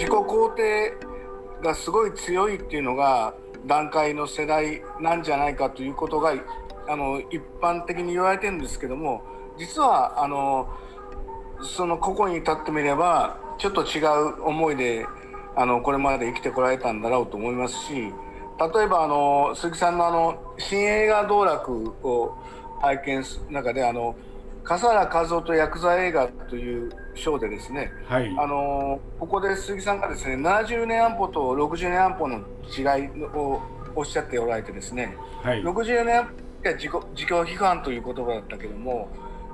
自己肯定がすごい強いっていうのが段階の世代なんじゃないかということがあの一般的に言われてるんですけども実はあのその個々に立ってみればちょっと違う思いであのこれまで生きてこられたんだろうと思いますし例えばあの鈴木さんのあの新映画道楽を拝見する中であの笠原和夫とヤクザ映画という章でですね、はい、あのここで鈴木さんがですね70年安保と60年安保の違いをおっしゃっておられてですね、はい、60年安保は自己自己批判という言葉だったけども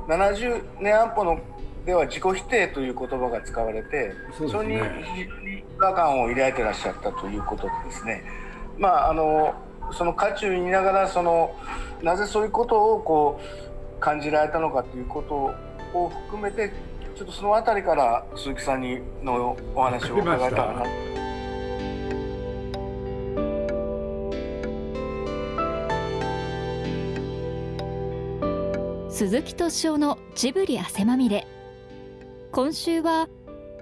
70年安保のでは自己否定という言葉が使われてそ、ね,、れに違和感を抱いてらっしゃったということでですねまああのその渦中にいながらそのなぜそういうことをこう感じられたのかということを含めてちょっとその辺りから鈴木さんにのお話を伺えたらな。鈴木敏夫のジブリ汗まみれ。今週は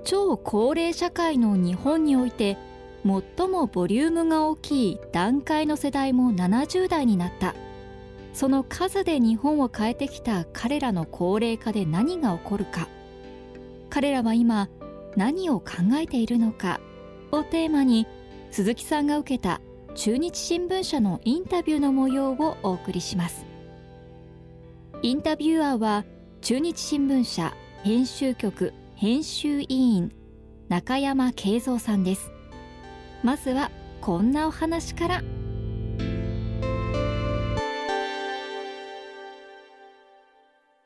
超高齢社会の日本において最もボリュームが大きい段階の世代も70代になった。その数で日本を変えてきた彼らの高齢化で何が起こるか。彼らは今何を考えているのか。をテーマに鈴木さんが受けた中日新聞社のインタビューの模様をお送りします。インタビュアーは中日新聞社編集局編集委員中山慶三さんです。まずはこんなお話から。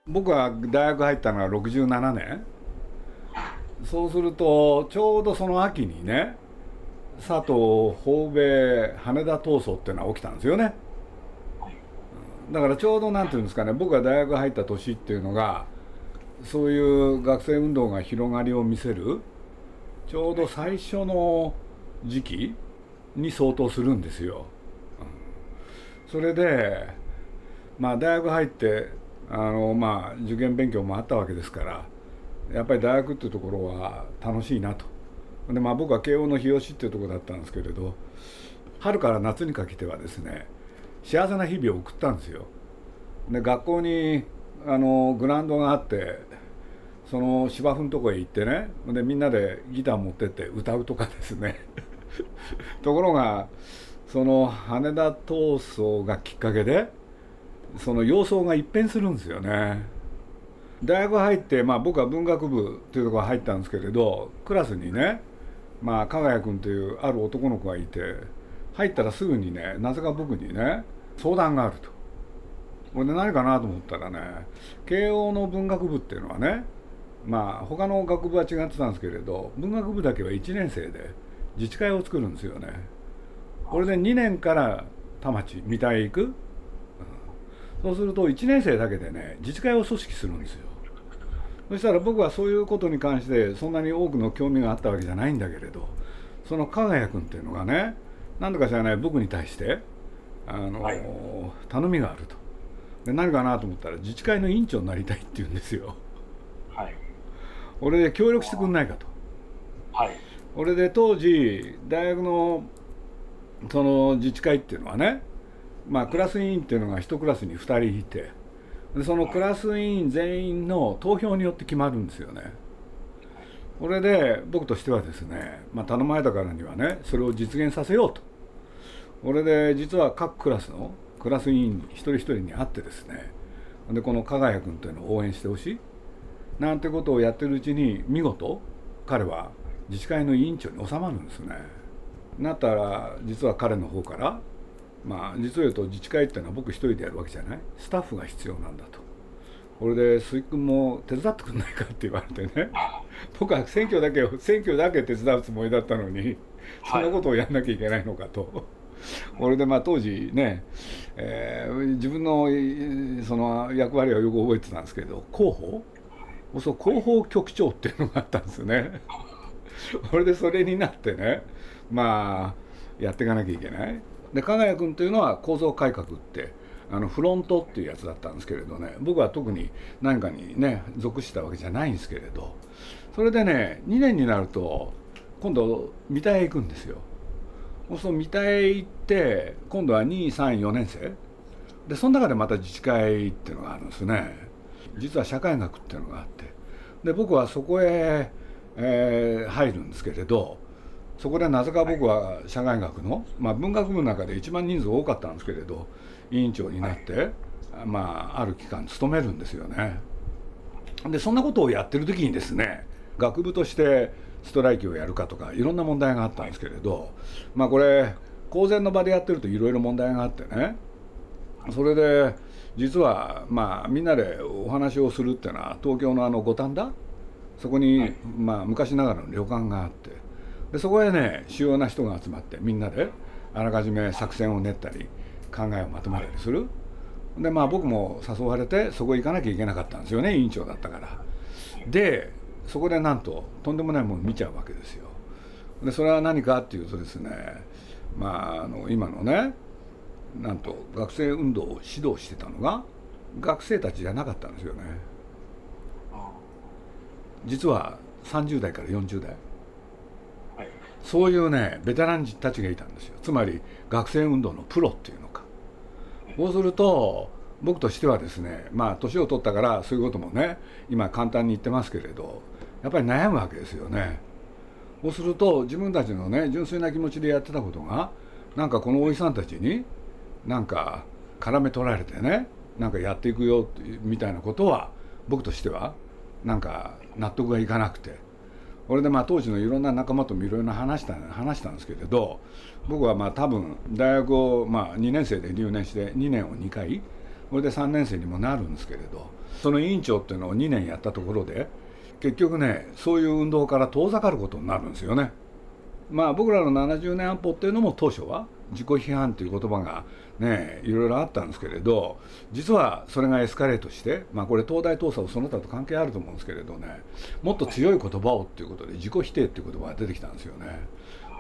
僕は大学入ったのは67年。そうするとちょうどその秋にね佐藤訪米羽田闘争っていうのは起きたんですよね。だからちょうど何ていうんですかね僕が大学入った年っていうのがそういう学生運動が広がりを見せるちょうど最初の時期に相当するんですよ。それでまあ大学入ってあのまあ受験勉強もあったわけですからやっぱり大学っていうところは楽しいなと。でまあ僕は慶応の日吉っていうところだったんですけれど春から夏にかけてはですね幸せな日々を送ったんですよ。で学校にあのグラウンドがあってその芝生のとこへ行ってねでみんなでギター持ってって歌うとかですね ところがその羽田闘争がきっかけでその様相が一変するんですよね。大学入って、まあ、僕は文学部というところ入ったんですけれどクラスにね、まあ、加賀谷君というある男の子がいて入ったらすぐにねなぜか僕にね相談があると。これで何かなと思ったらね慶応の文学部っていうのはねまあ他の学部は違ってたんですけれど文学部だけは1年生で自治会を作るんですよね。これで2年から田町三田へ行く、そうすると1年生だけでね自治会を組織するんですよ。そしたら僕はそういうことに関してそんなに多くの興味があったわけじゃないんだけれどその加賀谷君っていうのがね何とか知らない僕に対してあの、はい、頼みがあると。で何かなと思ったら自治会の委員長になりたいって言うんですよ。はい、俺で協力してくんないかと。はい、俺で当時大学のその自治会っていうのはねまあクラス委員っていうのが1クラスに2人いてでそのクラス委員全員の投票によって決まるんですよね。これで僕としてはですね、まあ、頼まれたからにはねそれを実現させようと。これで実は各クラスのクラス委員一人一人に会ってですねでこの加賀谷君というのを応援してほしいなんてことをやってるうちに見事彼は自治会の委員長に収まるんですね。なったら実は彼の方からまあ実を言うと自治会っていうのは僕一人でやるわけじゃないスタッフが必要なんだと。これで鈴木君も手伝ってくんないかって言われてね 僕は選挙だけ選挙だけ手伝うつもりだったのにそんなことをやんなきゃいけないのかと。これでまあ当時ね、えー、自分のその役割はよく覚えてたんですけど広報？そう広報局長っていうのがあったんですよね。これでそれになってねまあやっていかなきゃいけない。で加賀谷君というのは構造改革ってあのフロントっていうやつだったんですけれどね。僕は特に何かにね属したわけじゃないんですけれど。それでね2年になると今度三田へ行くんですよ。そうすると三田へ行って今度は234年生。でその中でまた自治会っていうのがあるんですね。実は社会学っていうのがあって。で僕はそこへ、えー、入るんですけれどそこでなぜか僕は社会学の、まあ、文学部の中で一番人数多かったんですけれど委員長になって、まあ、ある期間勤めるんですよね。でそんなことをやってる時にですね学部としてストライキをやるかとかいろんな問題があったんですけれどまあこれ公然の場でやってるといろいろ問題があってねそれで実はまあみんなでお話をするっていうのは東京のあの五反田？そこにまあ昔ながらの旅館があってでそこへね主要な人が集まってみんなであらかじめ作戦を練ったり考えをまとめたりする。でまあ僕も誘われてそこ行かなきゃいけなかったんですよね委員長だったから。でそこでなんととんでもないもの見ちゃうわけですよ。でそれは何かっていうとですねまああの今のねなんと学生運動を指導してたのが学生たちじゃなかったんですよね。実は30代から40代、はい、そういうねベテランたちがいたんですよ。つまり学生運動のプロっていうのか、そうすると僕としてはですねまあ年を取ったからそういうこともね今簡単に言ってますけれどやっぱり悩むわけですよね。そうすると自分たちのね純粋な気持ちでやってたことがなんかこのおじさんたちになんか絡め取られてねなんかやっていくよみたいなことは僕としてはなんか納得がいかなくて。これでまあ当時のいろんな仲間ともいろいろ話した話したんですけれど僕はまあ多分大学をまあ2年生で留年して2年を2回これで3年生にもなるんですけれどその委員長っていうのを2年やったところで結局ねそういう運動から遠ざかることになるんですよね。まあ僕らの70年安保っていうのも当初は自己批判という言葉がねいろいろあったんですけれど実はそれがエスカレートしてまあこれ東大東査をその他と関係あると思うんですけれどねもっと強い言葉をっていうことで自己否定っていう言葉が出てきたんですよね。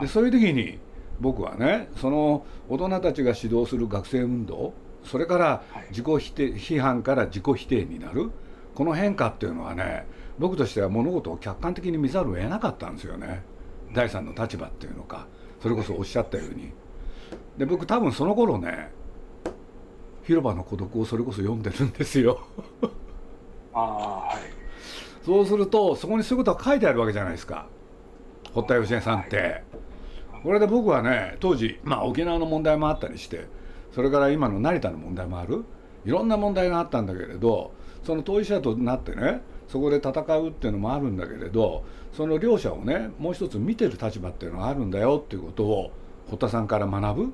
でそういう時に僕はねその大人たちが指導する学生運動それから自己否定批判から自己否定になるこの変化っていうのはね僕としては物事を客観的に見ざるを得なかったんですよね。第三の立場っていうのかそれこそおっしゃったようにで僕多分その頃ね「広場の孤独」をそれこそ読んでるんですよ。ああはい。そうするとそこにそういうことが書いてあるわけじゃないですか。堀田芳恵さんって、はい、これで僕はね当時、まあ、沖縄の問題もあったりしてそれから今の成田の問題もある。いろんな問題があったんだけれどその当事者となってねそこで戦うっていうのもあるんだけれどその両者をねもう一つ見てる立場っていうのがあるんだよっていうことを堀田さんから学ぶ？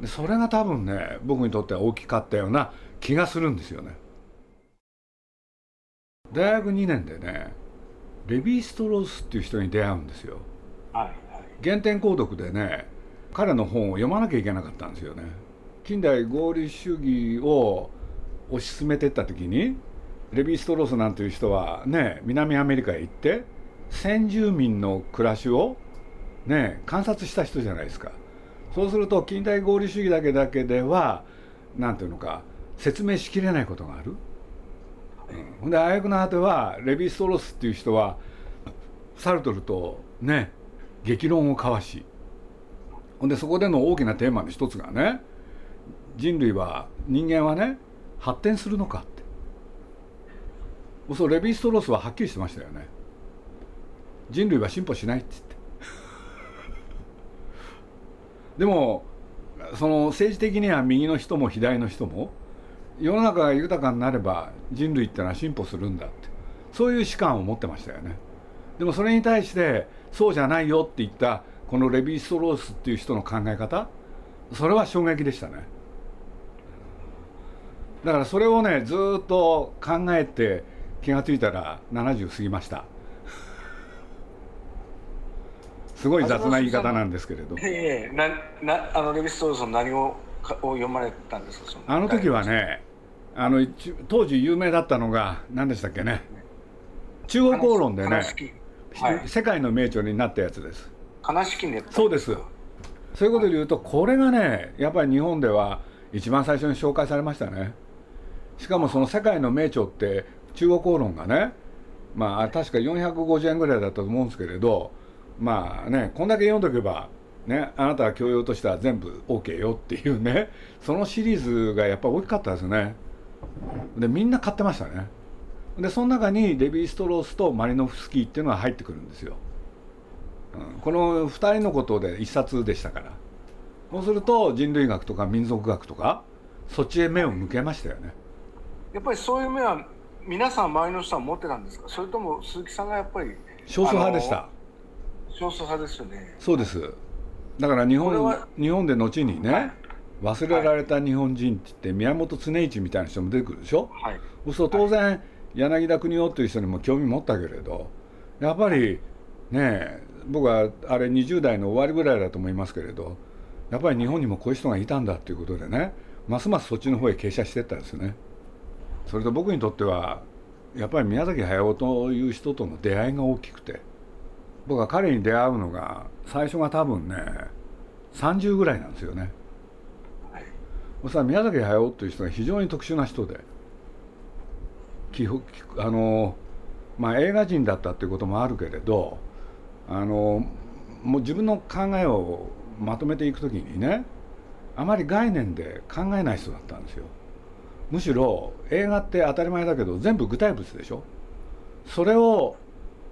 でそれが多分ね僕にとっては大きかったような気がするんですよね。大学2年でねレヴィ・ストロースっていう人に出会うんですよ。はいはい、原点購読でね彼の本を読まなきゃいけなかったんですよね。近代合理主義を推し進めてった時にレヴィ・ストロースなんていう人はね南アメリカへ行って先住民の暮らしをね観察した人じゃないですか。そうすると近代合理主義だけだけでは何ていうのか説明しきれないことがある。うんで挙句の果てはレヴィ・ストロスっていう人はサルトルとね激論を交わしほんでそこでの大きなテーマの一つがね人類は人間はね発展するのかってそうレヴィ・ストロースははっきりしてましたよね人類は進歩しないって言ってでもその政治的には右の人も左の人も世の中が豊かになれば人類ってのは進歩するんだってそういう主観を持ってましたよね。でもそれに対してそうじゃないよって言ったこのレヴィ・ストロースっていう人の考え方それは衝撃でしたね。だからそれをねずっと考えて気が付いたら70過ぎました。すごい雑な言い方なんですけれど。ええななあのレヴィストロースの何をを読まれたんですか？あの時はねあの当時有名だったのが何でしたっけね？中国公論でね、はい、世界の名著になったやつです。悲しきねそうです。そういうことで言うと、これがねやっぱり日本では一番最初に紹介されましたね。しかもその世界の名著って中国公論がねまあ確か450円ぐらいだったと思うんですけれどまあねこんだけ読んどけばねあなたは教養としては全部 OK よっていうねそのシリーズがやっぱ大きかったですね。でみんな買ってましたね。でその中にレヴィ・ストロースとマリノフスキーっていうのが入ってくるんですよ、うん、この2人のことで1冊でしたから。そうすると人類学とか民族学とかそっちへ目を向けましたよね。やっぱりそういう目は皆さん周りの人は持ってたんですか？それとも鈴木さんがやっぱり少数派でした少数派ですよね。そうです。だから日本日本で後にね、はい。忘れられた日本人って言って宮本常一みたいな人も出てくるでしょ、はい、そうすると当然、柳田国男という人にも興味持ったけれどやっぱりね僕はあれ20代の終わりぐらいだと思いますけれどやっぱり日本にもこういう人がいたんだっていうことでねますますそっちの方へ傾斜していったんですよね。それと僕にとってはやっぱり宮崎駿という人との出会いが大きくて僕は彼に出会うのが最初が多分ね30ぐらいなんですよね。そしたら宮崎駿という人が非常に特殊な人であの、まあ、映画人だったっていうこともあるけれどあのもう自分の考えをまとめていく時にねあまり概念で考えない人だったんですよ。むしろ映画って当たり前だけど全部具体物でしょ。それを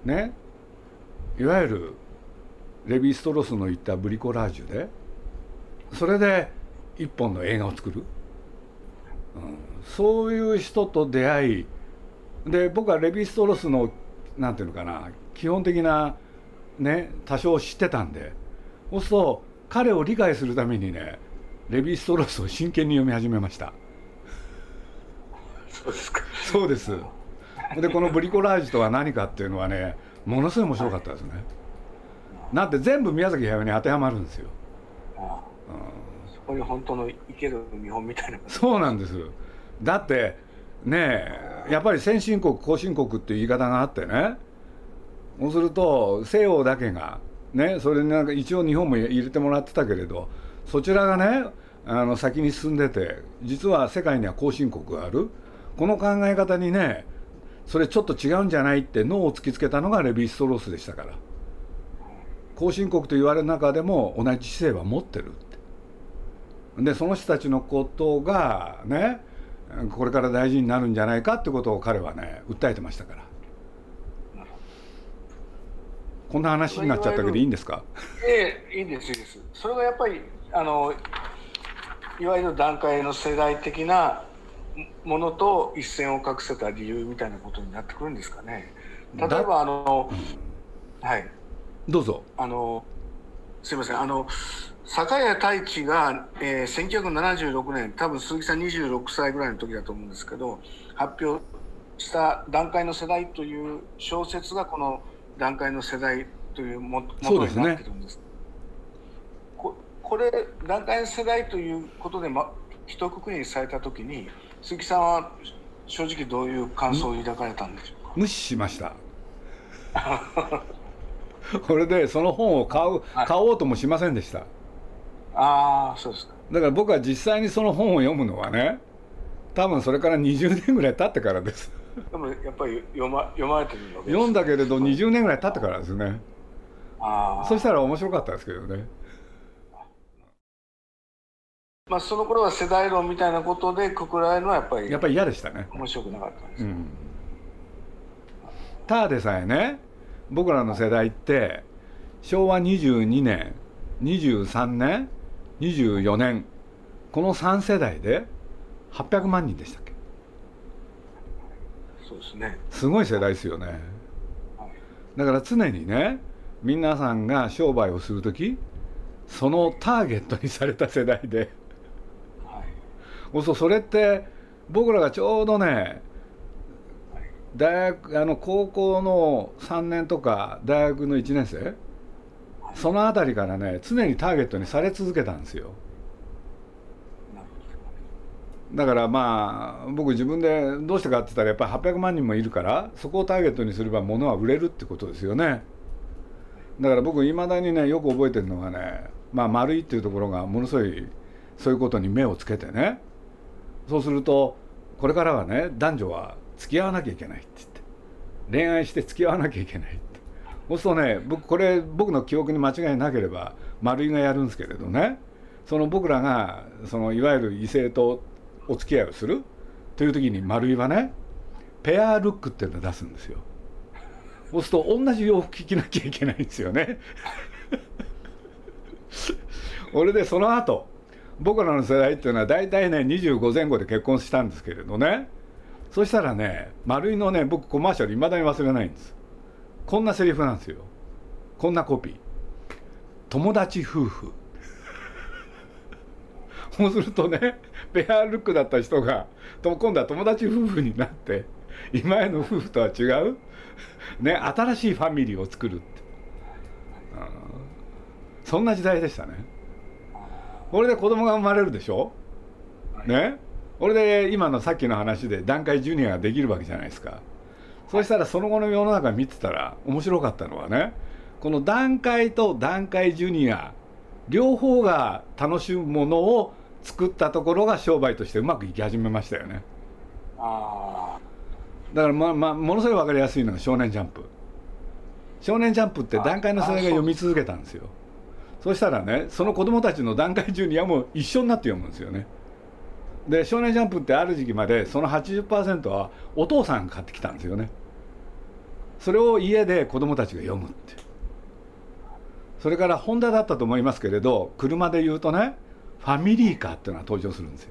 ねいわゆるレヴィ・ストロスの言ったブリコラージュでそれで一本の映画を作る、うん、そういう人と出会いで僕はレヴィ・ストロスのなんていうのかな基本的なね多少知ってたんでそうすると彼を理解するためにねレヴィ・ストロスを真剣に読み始めました。そうですか。そうです。でこのブリコラージュとは何かっていうのはねものすごい面白かったですね、なんて全部宮崎駿に当てはまるんですよ、うん、そこに本当の生ける見本みたいな。そうなんです。だってねえやっぱり先進国後進国っていう言い方があってね。そうすると西洋だけがねそれになんか一応日本も入れてもらってたけれどそちらがねあの先に進んでて実は世界には後進国がある。この考え方にねそれちょっと違うんじゃないって脳を突きつけたのがレヴィ・ストロースでしたから。後進国と言われる中でも同じ姿勢は持ってるって。でその人たちのことがねこれから大事になるんじゃないかってことを彼はね訴えてましたから。こんな話になっちゃったけどいいんですか？ええいいんですいいです。それがやっぱりあのいわゆる段階の世代的なものと一線を画せた理由みたいなことになってくるんですかね。例えばあの、はい。どうぞ。あのすいません。あの坂谷太一が、えー、1976年多分鈴木さん26歳ぐらいの時だと思うんですけど発表した「段階の世代」という小説がこの「段階の世代」というも元になってるんです。ここれ段階の世代ということで、ま、一括りにされた時に鈴木さんは正直どういう感想を抱かれたんでしょうか？無視しました。これでその本を買う、買おうともしませんでした。ああそうですか。だから僕は実際にその本を読むのはね多分それから20年ぐらい経ってからです。でもやっぱり読ま読まれてるの読んだけれど20年ぐらい経ってからですね。ああそしたら面白かったですけどねまあその頃は世代論みたいなことでくくられるのはやっぱりやっぱり嫌でしたね。面白くなかったんです、うん、ただでさえね僕らの世代って昭和22年23年24年この3世代で800万人でしたっけ？そうですね。すごい世代ですよね、だから常にね皆さんが商売をする時そのターゲットにされた世代で、はい、そうそれって僕らがちょうどね大学あの高校の3年とか大学の1年生その辺りからね常にターゲットにされ続けたんですよ。だからまあ僕自分でどうしてかって言ったらやっぱり800万人もいるからそこをターゲットにすれば物は売れるってことですよね。だから僕いまだにねよく覚えてるのがねまあ丸いっていうところがものすごいそういうことに目をつけてねそうするとこれからはね男女は付き合わなきゃいけないって言って。恋愛して付き合わなきゃいけないって。そうするとね僕これ僕の記憶に間違いなければ丸井がやるんですけれどね。その僕らがそのいわゆる異性とお付き合いをする。という時に丸井はねペアルックっていうのを出すんですよ。そうすると同じ洋服着なきゃいけないんですよね。俺でその後僕らの世代っていうのは大体ね25前後で結婚したんですけれどね。そしたらね丸井のね僕コマーシャルいまだに忘れないんです。こんなセリフなんですよ。こんなコピー。友達夫婦。そうするとねペアルックだった人が今度は友達夫婦になって今への夫婦とは違う、ね、新しいファミリーを作るって、そんな時代でしたね。これで子供が生まれるでしょ？ね？これで今のさっきの話で段階ジュニアができるわけじゃないですか。そしたらその後の世の中見てたら面白かったのはねこの段階と段階ジュニア両方が楽しむものを作ったところが商売としてうまくいき始めましたよね。あだからまあまあものすごい分かりやすいのが「少年ジャンプ」少年ジャンプって段階の世代が読み続けたんですよそしたらねその子供たちの段階ジュニアも一緒になって読むんですよね。で「少年ジャンプ」ってある時期までその80%はお父さんが買ってきたんですよね。それを家で子供たちが読むってそれからホンダだったと思いますけれど車で言うとねファミリーカーっていうのが登場するんですよ。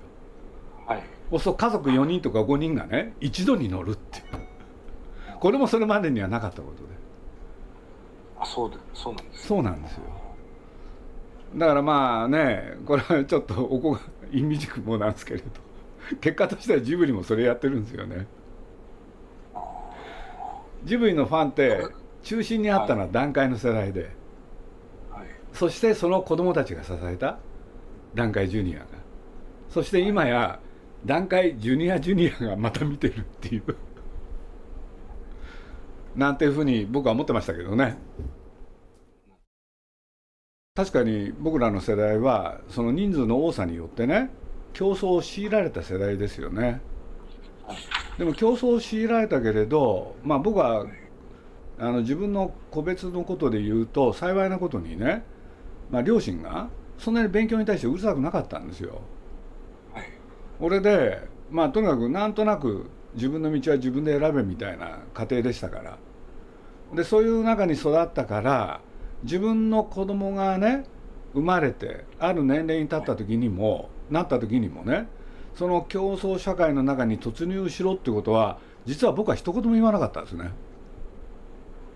はい。そうすると家族4人とか5人がね一度に乗るっていう。これもそれまでにはなかったことで。あそうでそうなんですそうなんですよだからまあねこれはちょっとおこが意味軸もなんですけれど。結果としてはジブリもそれやってるんですよね。ジブリのファンって中心にあったのは段階の世代で、はい、そしてその子供たちが支えた段階ジュニアが。そして今や段階ジュニアジュニアがまた見てるっていう。なんていうふうに僕は思ってましたけどね。確かに僕らの世代はその人数の多さによってね競争を強いられた世代ですよねでも競争を強いられたけれどまあ僕はあの自分の個別のことで言うと幸いなことにね、まあ、両親がそんなに勉強に対してうるさくなかったんですよ。俺でまあとにかくなんとなく自分の道は自分で選べみたいな家庭でしたからでそういう中に育ったから自分の子供がね生まれてある年齢に立った時にもなった時にもねその競争社会の中に突入しろっていうことは実は僕は一言も言わなかったですね。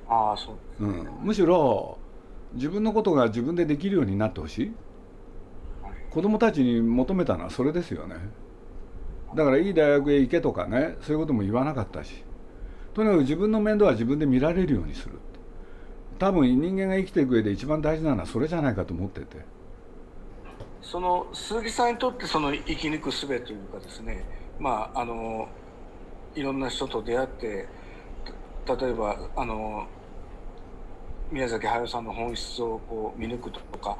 ああそう、うん、むしろ自分のことが自分でできるようになってほしい。子供たちに求めたのはそれですよね。だからいい大学へ行けとかねそういうことも言わなかったし。とにかく自分の面倒は自分で見られるようにする多分人間が生きていく上で一番大事なのはそれじゃないかと思ってて。その鈴木さんにとってその生き抜く術というかですねまああのいろんな人と出会って例えばあの宮崎駿さんの本質をこう見抜くとか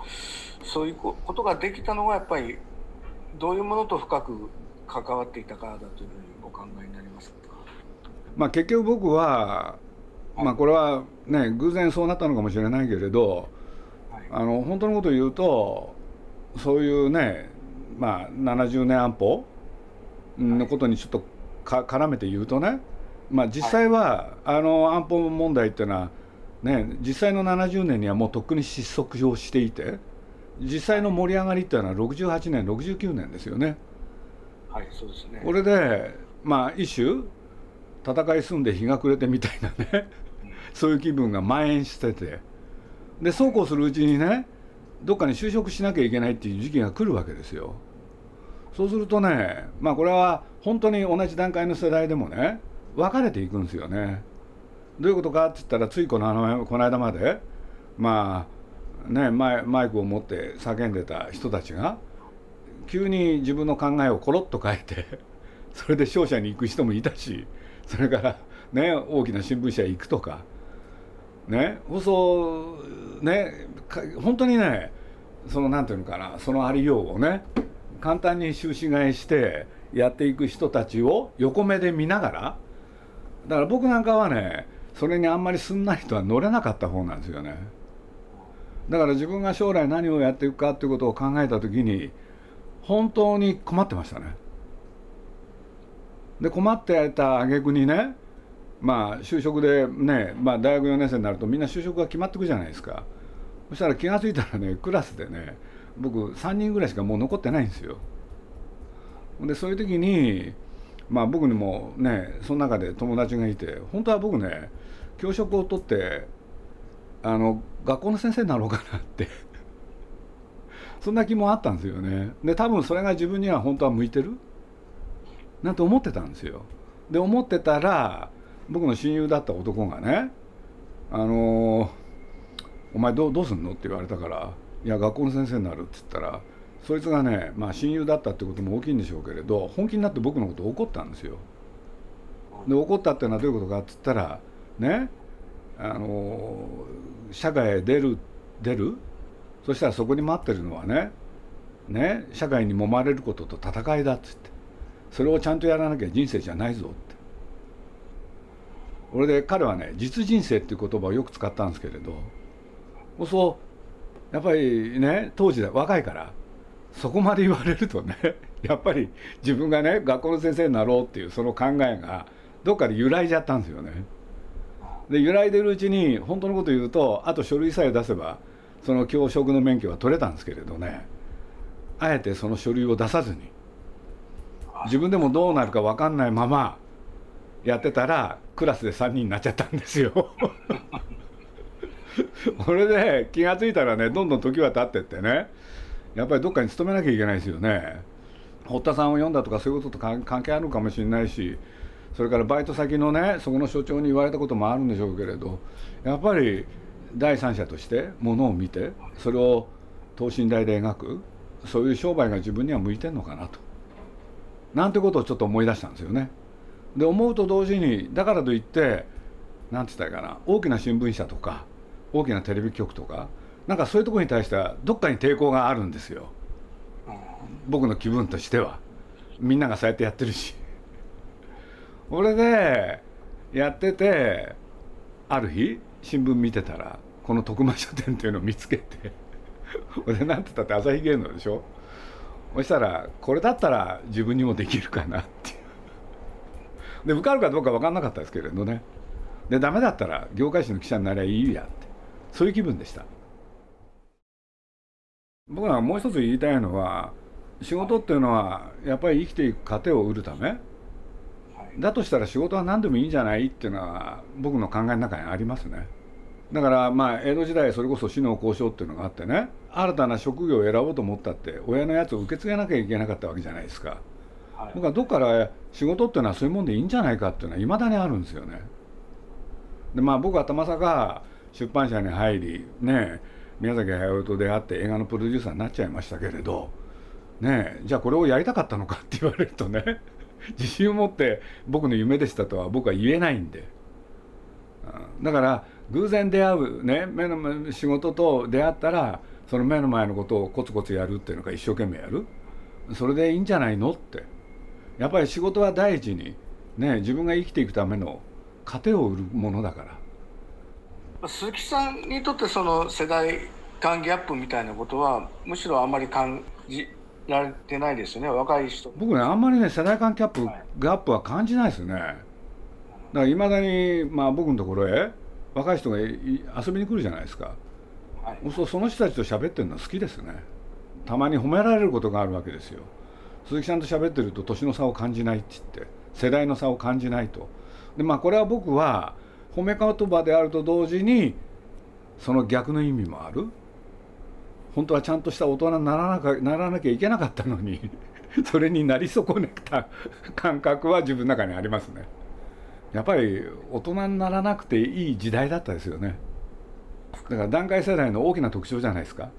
そういうことができたのはやっぱりどういうものと深く関わっていたからだというふうにお考えになりますか、まあ、結局僕はまあこれはね偶然そうなったのかもしれないけれど、はい、あの本当のことを言うとそういうねまあ70年安保のことにちょっとか絡めて言うとねまあ実際は、あの安保問題っていうのはね実際の70年にはもうとっくに失速をしていて実際の盛り上がりっていうのは68年69年ですよね。はいそうですね。これでまあ一種戦い済んで日が暮れてみたいなねそういう気分が蔓延しててでそうこうするうちにねどっかに就職しなきゃいけないっていう時期が来るわけですよ。そうするとねまあこれは本当に同じ段階の世代でもね分れていくんですよね。どういうことかって言ったらついこのあのこの間までまあねマイマイクを持って叫んでた人たちが急に自分の考えをコロッと変えてそれで商社に行く人もいたしそれからね大きな新聞社行くとかねそうね本当にねその何て言うのかなそのありようをね簡単に終始買いしてやっていく人たちを横目で見ながらだから僕なんかはねそれにあんまりすんなりとは乗れなかった方なんですよね。だから自分が将来何をやっていくかっていうことを考えた時に本当に困ってましたね。で困ってた挙句にねまあ就職でね、まあ、大学4年生になるとみんな就職が決まってくじゃないですか。そしたら気が付いたらねクラスでね僕3人ぐらいしかもう残ってないんですよ。でそういう時にまあ僕にもねその中で友達がいて本当は僕ね教職を取ってあの学校の先生になろうかなって。そんな気もあったんですよね。で多分それが自分には本当は向いてる？なんて思ってたんですよ。で思ってたら僕の親友だった男がね「あのー、お前どうどうすんの?」って言われたから「いや学校の先生になる」って言ったらそいつがね、まあ、親友だったってことも大きいんでしょうけれど本気になって僕のこと怒ったんですよ。で怒ったっていうのはどういうことかっつったらねあの社会へ出る出る？そしたらそこに待ってるのはねね社会に揉まれることと戦いだっつってそれをちゃんとやらなきゃ人生じゃないぞって俺で彼はね実人生っていう言葉をよく使ったんですけれどそうやっぱりね当時で若いからそこまで言われるとね やっぱり自分がね学校の先生になろうっていうその考えがどっかで揺らいじゃったんですよね。で揺らいでるうちに本当のこと言うとあと書類さえ出せばその教職の免許は取れたんですけれどねあえてその書類を出さずに自分でもどうなるか分かんないままやってたらクラスで3人になっちゃったんですよ。これで気が付いたらねどんどん時は経ってってねやっぱりどっかに勤めなきゃいけないですよね。堀田さんを読んだとかそういうことと関係あるかもしれないしそれからバイト先のねそこの所長に言われたこともあるんでしょうけれどやっぱり第三者としてものを見てそれを等身大で描くそういう商売が自分には向いてるのかなとなんてことをちょっと思い出したんですよね。で思うと同時にだからといって何て言ったらいいかな大きな新聞社とか大きなテレビ局とかなんかそういうところに対してはどっかに抵抗があるんですよ。僕の気分としては。みんながそうやってやってるし。これでやっててある日新聞見てたらこの徳間書店っていうのを見つけて俺なんて言ったって朝日芸能でしょ。そしたらこれだったら自分にもできるかなっていう。で受かるかどうか分かんなかったですけれどね。でダメだったら業界誌の記者になりゃいいやって。そういう気分でした。僕はもう一つ言いたいのは仕事っていうのはやっぱり生きていく糧を売るため。だとしたら仕事は何でもいいんじゃないっていうのは僕の考えの中にありますね。だからまあ江戸時代それこそ死の交渉っていうのがあってね。新たな職業を選ぼうと思ったって親のやつを受け継げなきゃいけなかったわけじゃないですか、はい、僕はどっから仕事っていうのはそういうもんでいいんじゃないかっていうのはいまだにあるんですよね。でまあ僕はたまさか出版社に入りね宮崎駿と出会って映画のプロデューサーになっちゃいましたけれどねじゃあこれをやりたかったのかって言われるとね 自信を持って僕の夢でしたとは僕は言えないんで。だから偶然出会うね目の仕事と出会ったらその目の前のことをコツコツやるっていうのが一生懸命やる。それでいいんじゃないのって。やっぱり仕事は第一にね自分が生きていくための糧を売るものだから。鈴木さんにとってその世代間ギャップみたいなことはむしろあんまり感じられてないですよね若い人。僕ねあんまりね世代間ギャップ、はい、ギャップは感じないですね。だからいまだに、まあ、僕のところへ若い人が遊びに来るじゃないですか、はい、そその人たちと喋ってるのは好きですね。たまに褒められることがあるわけですよ鈴木さんと喋ってると年の差を感じないって言って世代の差を感じないと。でまあこれは僕は褒め言葉であると同時にその逆の意味もある。本当はちゃんとした大人にならなかならなきゃいけなかったのに それになり損ねた感覚は自分の中にありますね。やっぱり大人にならなくていい時代だったですよね。だから団塊世代の大きな特徴じゃないですか。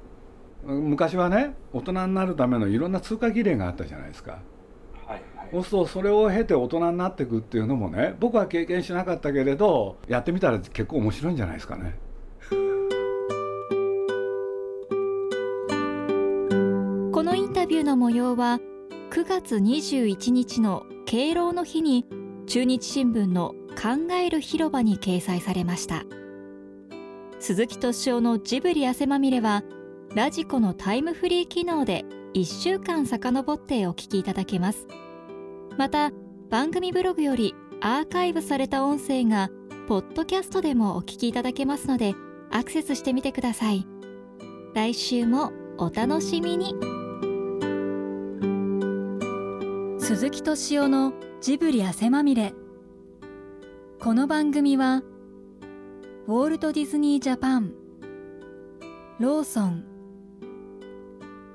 昔はね大人になるためのいろんな通過儀礼があったじゃないですか。そうするとそれを経て大人になっていくっていうのもね僕は経験しなかったけれどやってみたら結構面白いんじゃないですかね。このインタビューの模様は9月21日の敬老の日に中日新聞の考える広場に掲載されました。鈴木敏夫のジブリ汗まみれはラジコのタイムフリー機能で1週間遡ってお聞きいただけます。また番組ブログよりアーカイブされた音声がポッドキャストでもお聞きいただけますのでアクセスしてみてください。来週もお楽しみに。鈴木敏夫のジブリ汗まみれ。この番組はウォールト・ディズニー・ジャパンローソン